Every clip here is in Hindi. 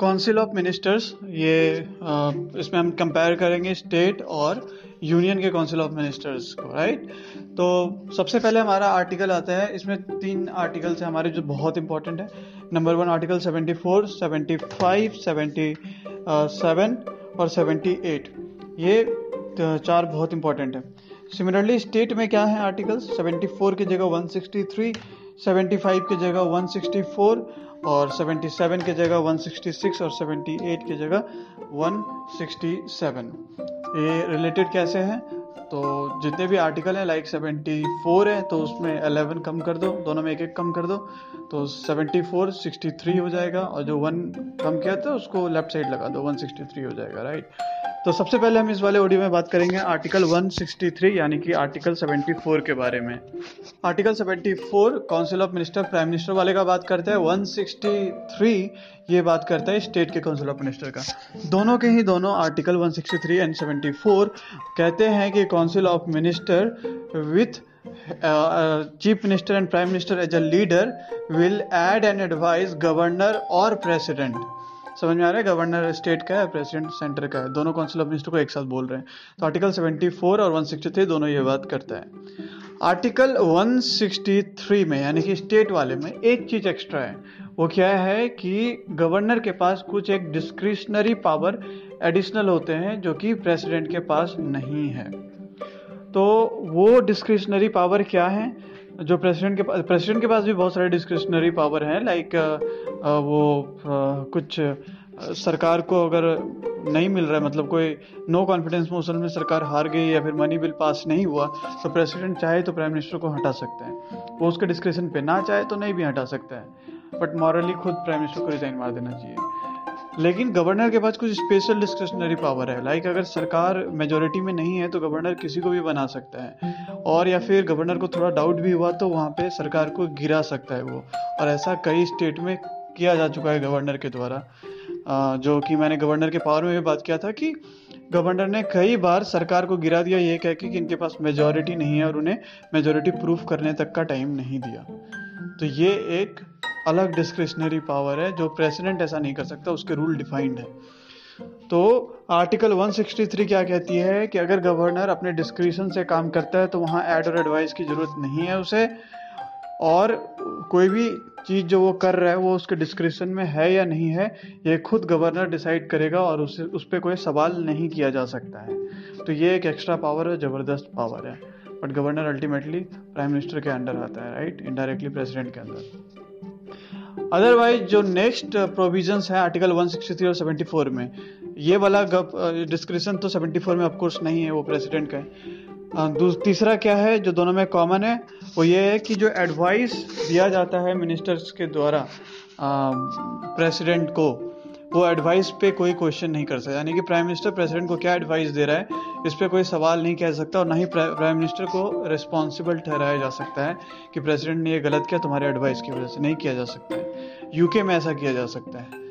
काउंसिल ऑफ़ मिनिस्टर्स ये आ, इसमें हम कंपेयर करेंगे स्टेट और यूनियन के काउंसिल ऑफ़ मिनिस्टर्स को राइट तो सबसे पहले हमारा आर्टिकल आता है इसमें तीन आर्टिकल्स हैं हमारे जो बहुत इंपॉर्टेंट है। नंबर वन आर्टिकल 74, 75, 77 और 78 ये चार बहुत इंपॉर्टेंट है। सिमिलरली स्टेट में क्या है आर्टिकल्स 74 की जगह 163, 75 की जगह 164 और 77 की जगह 166 और 78 की जगह 167 ये रिलेटेड कैसे हैं? तो जितने भी आर्टिकल हैं लाइक 74 है तो उसमें 11 कम कर दो, दोनों में एक एक कम कर दो। तो 74 63 हो जाएगा और जो वन कम किया था, उसको लेफ़्ट साइड लगा दो 163 हो जाएगा राइट तो सबसे पहले हम इस वाले ऑडियो में बात करेंगे आर्टिकल 163 यानी कि आर्टिकल 74 के बारे में। Article 74 council of minister prime minister वाले का बात करते हैं। 163 ये बात करता है स्टेट के काउंसिल ऑफ़ मिनिस्टर का। दोनों के ही दोनों आर्टिकल 163 एंड 74 कहते हैं कि council of minister with chief minister and prime minister as a leader will aid and advise governor और प्रेसिडेंट समझ में आ रहा है? गवर्नर स्टेट का है प्रेसिडेंट सेंटर का। है दोनों काउंसिल ऑफ़ मिनिस्टर को एक साथ बोल रहे हैं। तो आर्टिकल 74 और 163 दोनों ये बात करता है। आर्टिकल 163 में, यानी कि स्टेट वाले में, एक चीज़ एक्स्ट्रा है। वो क्या है कि गवर्नर के पास कुछ एक डिस्क्रिशनरी पावर एडिशनल होते हैं जो कि प्रेसिडेंट के पास नहीं है। तो वो डिस्क्रिशनरी पावर क्या है? जो प्रेसिडेंट के पास प्रेसिडेंट के पास भी बहुत सारे डिस्क्रिशनरी पावर हैं लाइक वो कुछ सरकार को अगर नहीं मिल रहा है मतलब कोई नो कॉन्फिडेंस मोशन में सरकार हार गई या फिर मनी बिल पास नहीं हुआ तो प्रेसिडेंट चाहे तो प्राइम मिनिस्टर को हटा सकते हैं। वो उसके डिस्क्रिप्शन पे ना चाहे तो नहीं भी हटा सकता है। बट मॉरली खुद प्राइम मिनिस्टर को रिजाइन मार देना चाहिए। लेकिन गवर्नर के पास कुछ स्पेशल डिस्क्रिशनरी पावर है। लाइक अगर सरकार मेजोरिटी में नहीं है तो गवर्नर किसी को भी बना सकता है। और या फिर गवर्नर को थोड़ा डाउट भी हुआ तो वहाँ पे सरकार को गिरा सकता है वो। और ऐसा कई स्टेट में किया जा चुका है गवर्नर के द्वारा। जो कि मैंने गवर्नर के पावर में भी बात किया था कि गवर्नर ने कई बार सरकार को गिरा दिया, ये कह के कि इनके पास मेजोरिटी नहीं है और उन्हें मेजोरिटी प्रूफ करने तक का टाइम नहीं दिया। तो ये एक अलग डिस्क्रिशनरी पावर है, जो प्रेसिडेंट ऐसा नहीं कर सकता, उसके रूल डिफाइंड है। तो आर्टिकल 163 क्या कहती है कि अगर गवर्नर अपने डिस्क्रिशन से काम करता है तो वहाँ एड और एडवाइस की ज़रूरत नहीं है उसे, और कोई भी चीज़ जो वो कर रहा है, वो उसके डिस्क्रिप्शन में है या नहीं है, ये खुद गवर्नर डिसाइड करेगा और उसे, उस पर कोई सवाल नहीं किया जा सकता है। तो ये एक एक्स्ट्रा पावर है, ज़बरदस्त पावर है। But governor ultimately prime minister के अंडर आता है राइट इनडायरेक्टली प्रेसिडेंट के अंदर। अदरवाइज़ जो नेक्स्ट प्रोविजंस है आर्टिकल 163 और 74 में, ये वाला डिस्क्रिप्शन तो 74 में ऑफकोर्स नहीं है, वो प्रेसिडेंट का है। तीसरा क्या है, जो दोनों में कॉमन है, वो ये है कि जो एडवाइस दिया जाता है मिनिस्टर्स के द्वारा प्रेसिडेंट को वो एडवाइस पे कोई क्वेश्चन नहीं कर सकता। यानी कि प्राइम मिनिस्टर प्रेसिडेंट को क्या एडवाइस दे रहा है, इस पर कोई सवाल नहीं कह सकता और ना ही प्राइम मिनिस्टर को रिस्पॉन्सिबल ठहराया जा सकता है कि प्रेसिडेंट ने ये गलत किया, तुम्हारे एडवाइस की वजह से नहीं किया जा सकता है। यूके में ऐसा किया जा सकता है।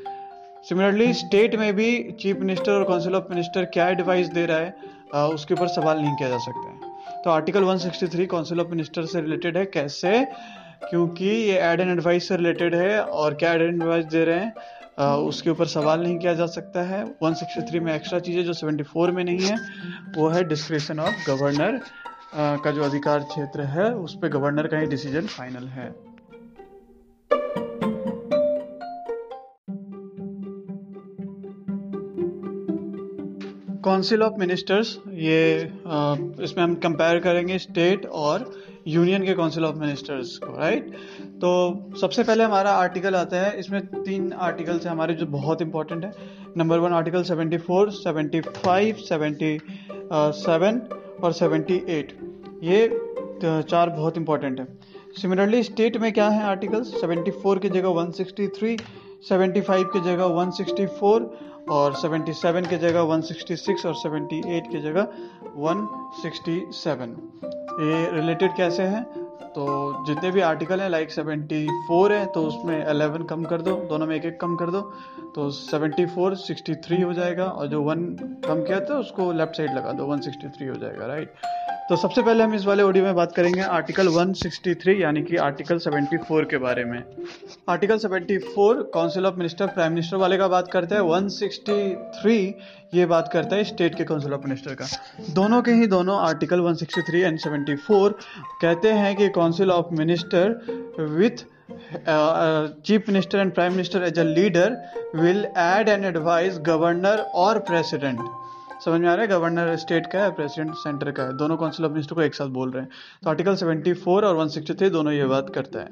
सिमिलरली स्टेट में भी चीफ मिनिस्टर और काउंसिल ऑफ़ मिनिस्टर क्या एडवाइस दे रहा है उसके ऊपर सवाल नहीं किया जा सकता है। तो आर्टिकल 163 काउंसिल ऑफ़ मिनिस्टर से रिलेटेड है कैसे क्योंकि ये एड एंड एडवाइस से रिलेटेड है और क्या एड एंड एडवाइस दे रहे हैं आ, उसके ऊपर सवाल नहीं किया जा सकता है। 163 में एक्स्ट्रा चीज़ें जो 74 में नहीं है वो है डिस्क्रिप्शन ऑफ़ गवर्नर का जो अधिकार क्षेत्र है उस पर गवर्नर का ही डिसीज़न फाइनल है। काउंसिल ऑफ़ मिनिस्टर्स ये इसमें हम कंपेयर करेंगे स्टेट और यूनियन के काउंसिल ऑफ़ मिनिस्टर्स को राइट तो सबसे पहले हमारा आर्टिकल आता है। इसमें तीन आर्टिकल्स हैं हमारे जो बहुत इंपॉर्टेंट है। नंबर वन आर्टिकल 74, 75, 77 और 78 ये चार बहुत इंपॉर्टेंट है। सिमिलरली स्टेट में क्या है आर्टिकल्स 74 की जगह 163, 75 की जगह 164 और 77 की जगह 166 और 78 की जगह 167 ये रिलेटेड कैसे हैं? तो जितने भी आर्टिकल हैं लाइक 74 है तो उसमें 11 कम कर दो। दोनों में एक एक कम कर दो। तो 74 63 हो जाएगा और जो वन कम किया था, उसको लेफ़्ट साइड लगा दो। 163 हो जाएगा राइट तो सबसे पहले हम इस वाले ऑडियो में बात करेंगे आर्टिकल 163 यानी कि आर्टिकल 74 के बारे में। Article 74 council of minister prime minister वाले का बात करता है। 163 ये बात करता है स्टेट के काउंसिल ऑफ़ मिनिस्टर का। दोनों के ही दोनों आर्टिकल 163 एंड 74 कहते हैं कि council of minister with chief minister and prime minister as a leader will aid and advise governor और प्रेसिडेंट समझ में आ रहा है? गवर्नर स्टेट का है प्रेसिडेंट सेंटर का है। दोनों काउंसिल ऑफ़ मिनिस्टर को एक साथ बोल रहे हैं। तो आर्टिकल 74 और 163 दोनों ये बात करता है।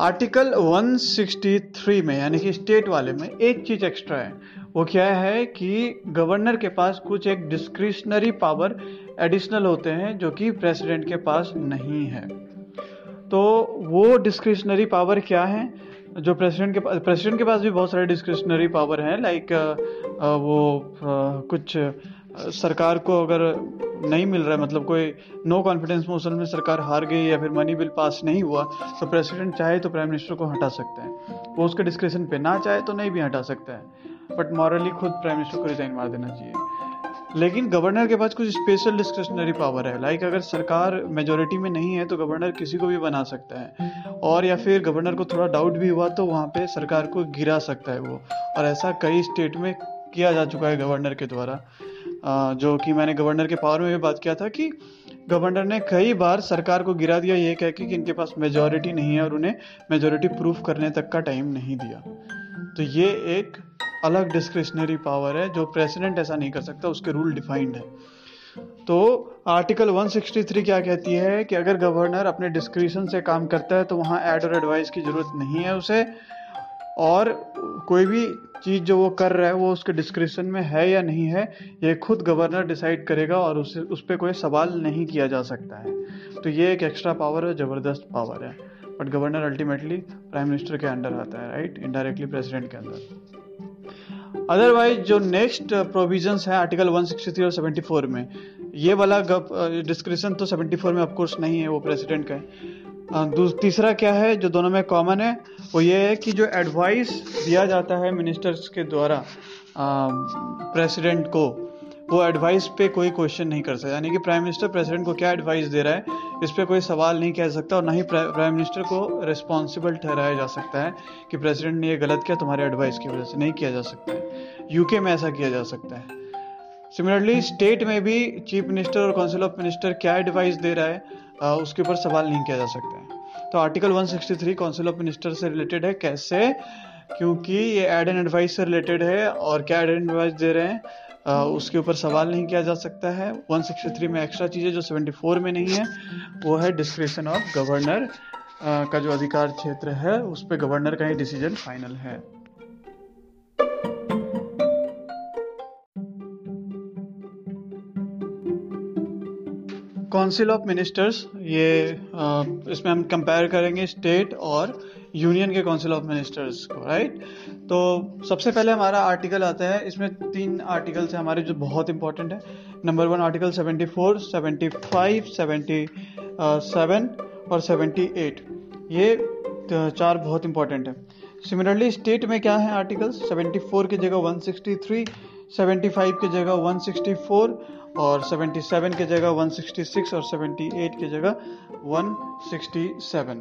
आर्टिकल 163 में, यानी कि स्टेट वाले में एक चीज़ एक्स्ट्रा है। वो क्या है कि गवर्नर के पास कुछ एक डिस्क्रिशनरी पावर एडिशनल होते हैं जो कि प्रेसिडेंट के पास नहीं है। तो वो डिस्क्रिशनरी पावर क्या है? जो प्रेसिडेंट के पास प्रेसिडेंट के पास भी बहुत सारे डिस्क्रिशनरी पावर हैं लाइक वो कुछ सरकार को अगर नहीं मिल रहा है मतलब कोई नो कॉन्फिडेंस मोशन में सरकार हार गई या फिर मनी बिल पास नहीं हुआ तो प्रेसिडेंट चाहे तो प्राइम मिनिस्टर को हटा सकते हैं। वो उसके डिस्क्रिप्शन पे ना चाहे तो नहीं भी हटा सकता है। बट मॉरली खुद प्राइम मिनिस्टर को रिजाइन मार देना चाहिए। लेकिन गवर्नर के पास कुछ स्पेशल डिस्क्रिशनरी पावर है। लाइक अगर सरकार मेजोरिटी में नहीं है तो गवर्नर किसी को भी बना सकता है। और या फिर गवर्नर को थोड़ा डाउट भी हुआ तो वहाँ पे सरकार को गिरा सकता है वो। और ऐसा कई स्टेट में किया जा चुका है गवर्नर के द्वारा। जो कि मैंने गवर्नर के पावर में भी बात किया था कि गवर्नर ने कई बार सरकार को गिरा दिया, ये कह के कि इनके पास मेजोरिटी नहीं है और उन्हें मेजोरिटी प्रूफ करने तक का टाइम नहीं दिया। तो ये एक अलग डिस्क्रिशनरी पावर है, जो प्रेसिडेंट ऐसा नहीं कर सकता, उसके रूल डिफाइंड है। तो आर्टिकल 163 क्या कहती है कि अगर गवर्नर अपने डिस्क्रिशन से काम करता है तो वहाँ एड और एडवाइस की ज़रूरत नहीं है उसे, और कोई भी चीज़ जो वो कर रहा है, वो उसके डिस्क्रिप्शन में है या नहीं है, ये खुद गवर्नर डिसाइड करेगा और उसे, उस पर कोई सवाल नहीं किया जा सकता है। तो ये एक एक्स्ट्रा पावर है, ज़बरदस्त पावर है। But governor ultimately prime minister के अंडर आता है राइट इनडायरेक्टली प्रेसिडेंट के अंदर। अदरवाइज़ जो नेक्स्ट प्रोविजंस है आर्टिकल 163 और 74 में, ये वाला डिस्क्रिप्शन तो 74 में ऑफकोर्स नहीं है, वो प्रेसिडेंट का है। तीसरा क्या है, जो दोनों में कॉमन है, वो ये है कि जो एडवाइस दिया जाता है मिनिस्टर्स के द्वारा प्रेसिडेंट को वो एडवाइस पे कोई क्वेश्चन नहीं कर सकता। यानी कि प्राइम मिनिस्टर प्रेसिडेंट को क्या एडवाइस दे रहा है? इस पर कोई सवाल नहीं कह सकता और ना ही प्राइम मिनिस्टर को रिस्पॉन्सिबल ठहराया जा सकता है कि प्रेसिडेंट ने ये गलत किया, तुम्हारे एडवाइस की वजह से नहीं किया जा सकता है। यूके में ऐसा किया जा सकता है। सिमिलरली स्टेट में भी चीफ मिनिस्टर और काउंसिल ऑफ़ मिनिस्टर क्या एडवाइस दे रहा है? उसके ऊपर सवाल नहीं किया जा सकता है। तो आर्टिकल 163 काउंसिल ऑफ़ मिनिस्टर से रिलेटेड है। कैसे? क्योंकि ये एड एंड एडवाइस से रिलेटेड है और क्या एड एंड एडवाइस दे रहे हैं? उसके ऊपर सवाल नहीं किया जा सकता है। 163 में एक्स्ट्रा चीज़ें जो 74 में नहीं है, वो है डिस्क्रिप्शन ऑफ़ गवर्नर का जो अधिकार क्षेत्र है, उस पर गवर्नर का ही डिसीज़न फाइनल है। काउंसिल ऑफ़ मिनिस्टर्स ये इसमें हम कंपेयर करेंगे स्टेट और यूनियन के काउंसिल ऑफ़ मिनिस्टर्स को राइट तो सबसे पहले हमारा आर्टिकल आता है। इसमें तीन आर्टिकल्स हैं हमारे जो बहुत इंपॉर्टेंट है। नंबर वन आर्टिकल 74, 75, 77 और 78 ये चार बहुत इंपॉर्टेंट है। सिमिलरली स्टेट में क्या है आर्टिकल्स 74 की जगह 163, 75 की जगह 164 और 77 की जगह 166 और 78 की जगह 167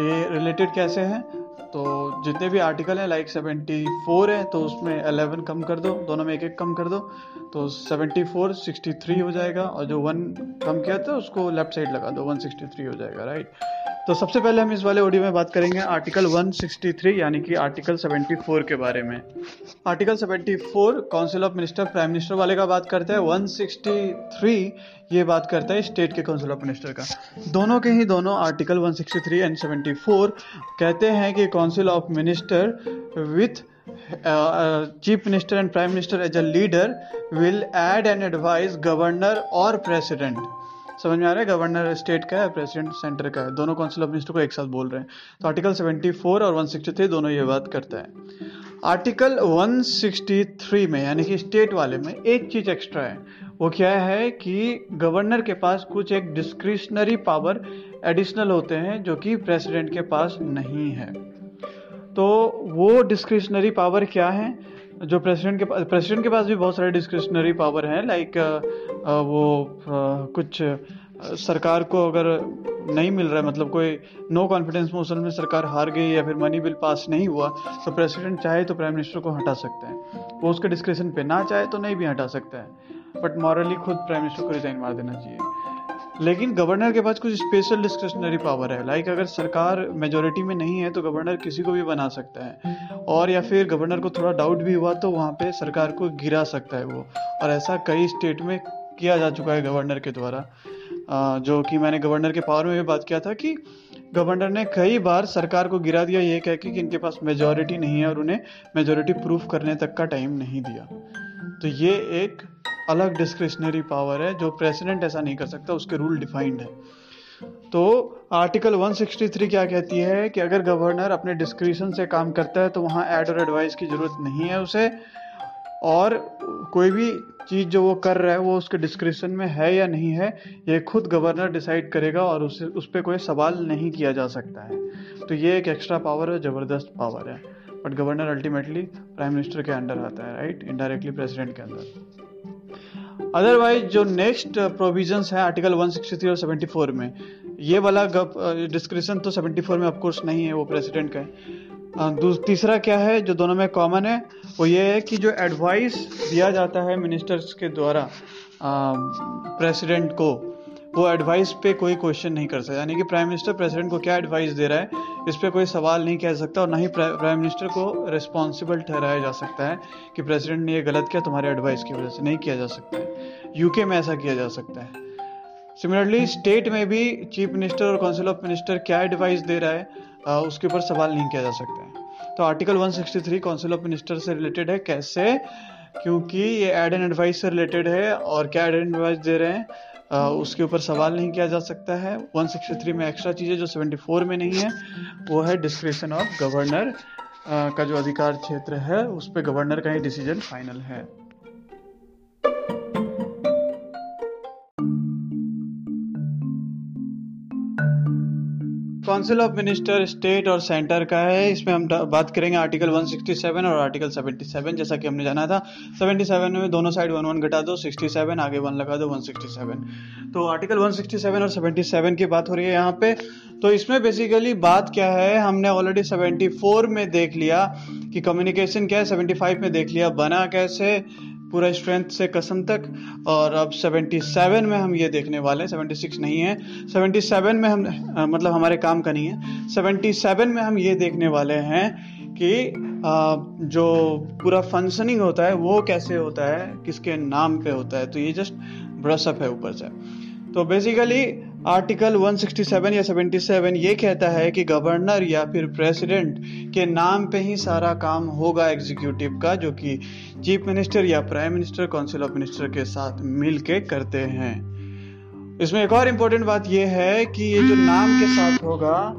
ये रिलेटेड कैसे हैं? तो जितने भी आर्टिकल हैं लाइक 74 है तो उसमें 11 कम कर दो। दोनों में एक एक कम कर दो। तो 74 63 हो जाएगा और जो वन कम किया था, उसको लेफ़्ट साइड लगा दो। 163 हो जाएगा राइट तो सबसे पहले हम इस वाले ऑडियो में बात करेंगे आर्टिकल 163 यानी कि आर्टिकल 74 के बारे में। Article 74 council of minister prime minister वाले का बात करते हैं 163 ये बात करता है स्टेट के काउंसिल ऑफ़ मिनिस्टर का। दोनों के ही दोनों आर्टिकल 163 एंड 74 कहते हैं कि council of minister with chief minister and prime minister as a leader will aid and advise governor और प्रेसिडेंट समझ में आ रहा है? गवर्नर स्टेट का है प्रेसिडेंट सेंटर का। है दोनों काउंसिल ऑफ़ मिनिस्टर को एक साथ बोल रहे हैं। तो आर्टिकल 74 और 163 दोनों ये बात करता है। आर्टिकल 163 में, यानी कि स्टेट वाले में, एक चीज़ एक्स्ट्रा है। वो क्या है कि गवर्नर के पास कुछ एक डिस्क्रिशनरी पावर एडिशनल होते हैं जो कि प्रेसिडेंट के पास नहीं है। तो वो डिस्क्रिशनरी पावर क्या है? जो प्रेसिडेंट के पास प्रेसिडेंट के पास भी बहुत सारे डिस्क्रिशनरी पावर हैं लाइक वो कुछ सरकार को अगर नहीं मिल रहा है मतलब कोई नो कॉन्फिडेंस मोशन में सरकार हार गई या फिर मनी बिल पास नहीं हुआ तो प्रेसिडेंट चाहे तो प्राइम मिनिस्टर को हटा सकते हैं। वो उसके डिस्क्रिप्शन पे ना चाहे तो नहीं भी हटा सकता है। बट मॉरली खुद प्राइम मिनिस्टर को रिजाइन मार देना चाहिए। लेकिन गवर्नर के पास कुछ स्पेशल डिस्क्रिशनरी पावर है। लाइक अगर सरकार मेजोरिटी में नहीं है तो गवर्नर किसी को भी बना सकता है। और या फिर गवर्नर को थोड़ा डाउट भी हुआ तो वहाँ पे सरकार को गिरा सकता है वो। और ऐसा कई स्टेट में किया जा चुका है गवर्नर के द्वारा। जो कि मैंने गवर्नर के पावर में भी बात किया था कि गवर्नर ने कई बार सरकार को गिरा दिया, ये कह के कि इनके पास मेजोरिटी नहीं है और उन्हें मेजोरिटी प्रूफ करने तक का टाइम नहीं दिया। तो ये एक अलग डिस्क्रिशनरी पावर है, जो प्रेसिडेंट ऐसा नहीं कर सकता, उसके रूल डिफाइंड है। तो आर्टिकल 163 क्या कहती है कि अगर गवर्नर अपने डिस्क्रिप्शन से काम करता है तो वहाँ एड और एडवाइस की ज़रूरत नहीं है उसे, और कोई भी चीज़ जो वो कर रहा है, वो उसके डिस्क्रिप्शन में है या नहीं है, ये खुद गवर्नर डिसाइड करेगा और उसे, उस पर कोई सवाल नहीं किया जा सकता है। तो ये एक एक्स्ट्रा पावर है, ज़बरदस्त पावर है। But governor ultimately prime minister के अंडर आता है राइट इनडायरेक्टली प्रेसिडेंट के अंदर। अदरवाइज़ जो नेक्स्ट प्रोविजंस है आर्टिकल 163 और 74 में, ये वाला डिस्क्रिप्शन तो 74 में ऑफकोर्स नहीं है, वो प्रेसिडेंट का है। तीसरा क्या है, जो दोनों में कॉमन है, वो ये है कि जो एडवाइस दिया जाता है मिनिस्टर्स के द्वारा प्रेसिडेंट को, वो एडवाइस पे कोई क्वेश्चन नहीं कर सकता। यानी कि प्राइम मिनिस्टर प्रेसिडेंट को क्या एडवाइस दे रहा है, इस पर कोई सवाल नहीं कह सकता और ना ही प्राइम मिनिस्टर को रिस्पॉन्सिबल ठहराया जा सकता है कि प्रेसिडेंट ने ये गलत किया, तुम्हारे एडवाइस की वजह से नहीं किया जा सकता है। यूके में ऐसा किया जा सकता है। सिमिलरली स्टेट में भी चीफ मिनिस्टर और काउंसिल ऑफ़ मिनिस्टर क्या एडवाइस दे रहा है उसके ऊपर सवाल नहीं किया जा सकता है। तो आर्टिकल 163 काउंसिल ऑफ़ मिनिस्टर से रिलेटेड है कैसे? क्योंकि ये एड एंड एडवाइस से रिलेटेड है और क्या एड एंड एडवाइस दे रहे हैं आ, उसके ऊपर सवाल नहीं किया जा सकता है। 163 में एक्स्ट्रा चीज़ें जो 74 में नहीं है वो है डिस्क्रिप्शन ऑफ़ गवर्नर का जो अधिकार क्षेत्र है उस पर गवर्नर का ही डिसीज़न फाइनल है। काउंसिल ऑफ़ मिनिस्टर स्टेट और सेंटर का है। इसमें हम बात करेंगे आर्टिकल 167 और आर्टिकल 77 जैसा कि हमने जाना था। 77 में दोनों साइड वन वन घटा दो 67 आगे वन लगा दो 167 तो आर्टिकल 167 और 77 की बात हो रही है यहाँ पे। तो इसमें बेसिकली बात क्या है? हमने ऑलरेडी 74 में देख लिया कि कम्युनिकेशन क्या है 75 में देख लिया, बना कैसे? पूरा स्ट्रेंथ से कसम तक। और अब 77 में हम ये देखने वाले हैं। 76 नहीं है। 77 में हम आ, मतलब हमारे काम का नहीं है। 77 में हम ये देखने वाले हैं कि आ, जो पूरा फंक्शनिंग होता है वो कैसे होता है किसके नाम पे होता है। तो ये जस्ट ब्रशअप है ऊपर से। तो बेसिकली आर्टिकल 167 या 77 ये कहता है कि गवर्नर या फिर प्रेसिडेंट के नाम पे ही सारा काम होगा एग्जीक्यूटिव का, जो कि चीफ मिनिस्टर या prime minister, council of minister के साथ मिल करते हैं। इसमें एक और इम्पोर्टेंट बात यह है कि ये जो नाम के साथ होगा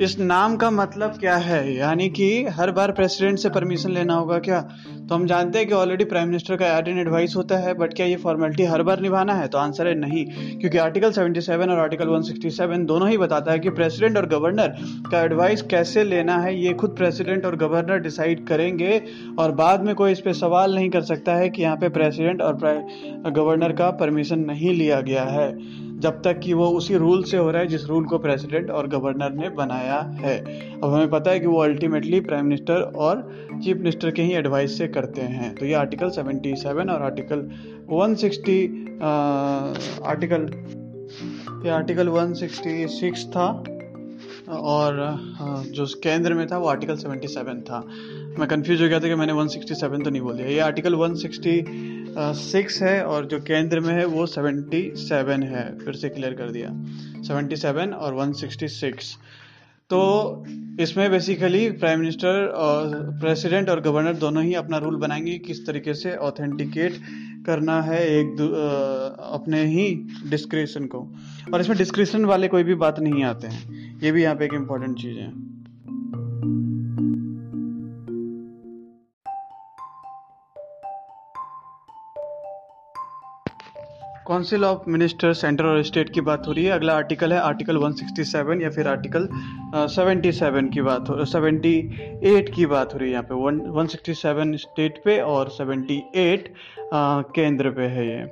इस नाम का मतलब क्या है? यानी कि हर बार प्रेसिडेंट से परमिशन लेना होगा क्या? तो हम जानते हैं कि ऑलरेडी प्राइम मिनिस्टर का एड एंड एडवाइस होता है बट क्या ये फॉर्मेलिटी हर बार निभाना है? तो आंसर है नहीं, क्योंकि आर्टिकल 77 और आर्टिकल 167 दोनों ही बताता है कि प्रेसिडेंट और गवर्नर का एडवाइस कैसे लेना है, ये खुद प्रेसिडेंट और गवर्नर डिसाइड करेंगे, और बाद में कोई इस पर सवाल नहीं कर सकता है कि यहाँ पे प्रेसिडेंट और गवर्नर का परमिशन नहीं लिया गया है। जब तक कि वो उसी रूल से हो रहा है जिस रूल को प्रेसिडेंट और गवर्नर ने बनाया है। अब हमें पता है कि वो अल्टीमेटली प्राइम मिनिस्टर और चीफ मिनिस्टर के ही एडवाइस से करते हैं। तो ये आर्टिकल 77 और आर्टिकल 160 आर्टिकल ये आर्टिकल 166 था और जो केंद्र में था वो आर्टिकल 77 था। मैं कंफ्यूज हो गया था कि मैंने 167 तो नहीं बोल दिया। ये आर्टिकल 166 है और जो केंद्र में है वो 77 है। फिर से क्लियर कर दिया। 77 और 166 तो इसमें बेसिकली प्राइम मिनिस्टर और प्रेसिडेंट और गवर्नर दोनों ही अपना रूल बनाएँगे किस तरीके से ऑथेंटिकेट करना है एक अपने ही डिस्क्रिप्शन को। और इसमें डिस्क्रिप्शन वाले कोई भी बात नहीं आते हैं। ये भी यहाँ पे एक इंपॉर्टेंट चीज़ है। काउंसिल ऑफ़ मिनिस्टर सेंटर और स्टेट की बात हो रही है। अगला आर्टिकल है आर्टिकल 167 या फिर आर्टिकल सेवेंटी सेवन की बात हो सेवेंटी एट की बात हो रही है यहाँ पे। One one sixty seven state पे और सेवेंटी एट केंद्र पे है ये।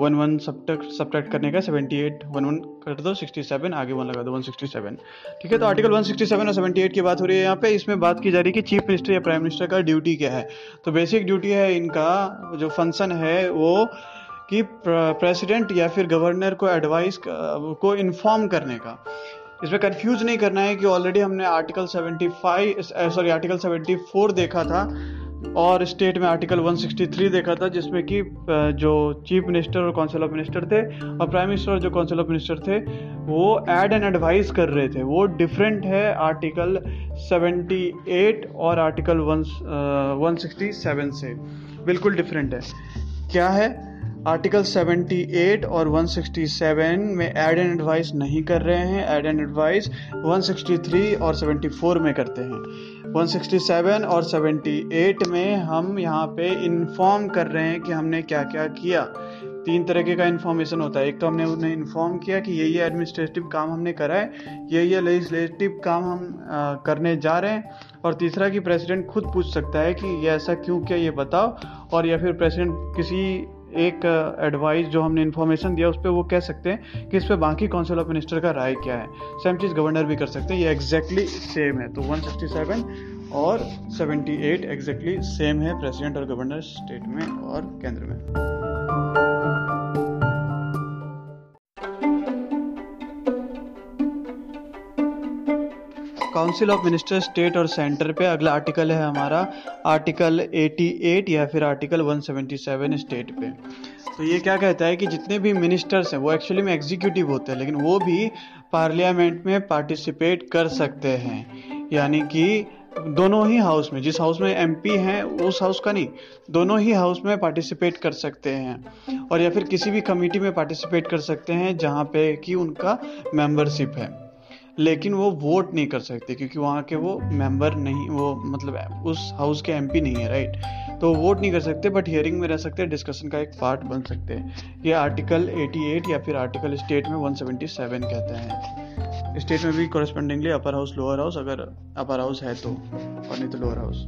वन वन सब्ट्रैक्ट सब्ट्रैक्ट करने का सेवेंटी एट वन वन कर दो सिक्सटी सेवन आगे वन लगा दो वन सिक्सटी सेवन ठीक है तो आर्टिकल वन सिक्सटी सेवन और सेवेंटी एट की बात हो रही है। यहाँ पे इसमें बात की जा रही है कि चीफ मिनिस्टर या प्राइम मिनिस्टर का ड्यूटी क्या है। तो बेसिक ड्यूटी है इनका, जो फ़ंक्शन है, वो कि प्रेसिडेंट या फिर गवर्नर को एडवाइस को इन्फॉर्म करने का। इसमें कंफ्यूज नहीं करना है कि ऑलरेडी हमने आर्टिकल 75 सॉरी आर्टिकल 74 देखा था और स्टेट में आर्टिकल 163 देखा था, जिसमें कि जो चीफ मिनिस्टर और काउंसिल ऑफ़ मिनिस्टर थे और प्राइम मिनिस्टर और जो काउंसिल ऑफ़ मिनिस्टर थे, वो एड एंड एडवाइस कर रहे थे। वो डिफरेंट है आर्टिकल 78 और आर्टिकल 167 से। बिल्कुल डिफरेंट है। क्या है? आर्टिकल 78 और 167 में एड एंड एडवाइस नहीं कर रहे हैं। एड एंड एडवाइस 163 और 74 में करते हैं। 167 और 78 में हम यहाँ पे इन्फॉर्म कर रहे हैं कि हमने क्या क्या। किया तीन तरीके का इन्फॉर्मेशन होता है। एक तो हमने उन्हें इन्फॉर्म किया कि ये ये एडमिनिस्ट्रेटिव काम हमने करा है। ये ये लेजिस्लेटिव काम हम आ, करने जा रहे हैं। और तीसरा कि प्रेसिडेंट खुद पूछ सकता है कि ये ऐसा क्यों किया ये बताओ। और या फिर प्रेसिडेंट किसी एक एडवाइस जो हमने इन्फॉर्मेशन दिया, उस पर वो कह सकते हैं कि इस पर बाकी काउंसिल ऑफ़ मिनिस्टर का राय क्या है। सेम चीज़ गवर्नर भी कर सकते हैं, ये एग्जैक्टली सेम है। तो 167 और 78 एग्जैक्टली सेम है प्रेसिडेंट और गवर्नर स्टेट में और केंद्र में। काउंसिल ऑफ़ मिनिस्टर स्टेट और सेंटर पे अगला आर्टिकल है हमारा आर्टिकल 88 या फिर आर्टिकल 177 स्टेट पे। तो ये क्या कहता है कि जितने भी मिनिस्टर्स हैं, वो एक्चुअली में एग्जीक्यूटिव होते हैं, लेकिन वो भी पार्लियामेंट में पार्टिसिपेट कर सकते हैं। यानी कि दोनों ही हाउस में, जिस हाउस में एमपी हैं, उस हाउस का नहीं, दोनों ही हाउस में पार्टिसिपेट कर सकते हैं। और या फिर किसी भी कमेटी में पार्टिसिपेट कर सकते हैं, जहाँ पे कि उनका मेंबरशिप है। लेकिन वो वोट नहीं कर सकते क्योंकि वहाँ के वो मेंबर नहीं, वो मतलब उस हाउस के एमपी नहीं है राइट तो वोट नहीं कर सकते बट हियरिंग में रह सकते डिस्कशन का एक पार्ट बन सकते हैं। ये आर्टिकल 88 या फिर आर्टिकल स्टेट में 177 कहते हैं। स्टेट में भी correspondingly upper house lower house अगर अपर हाउस है तो और नहीं तो लोअर हाउस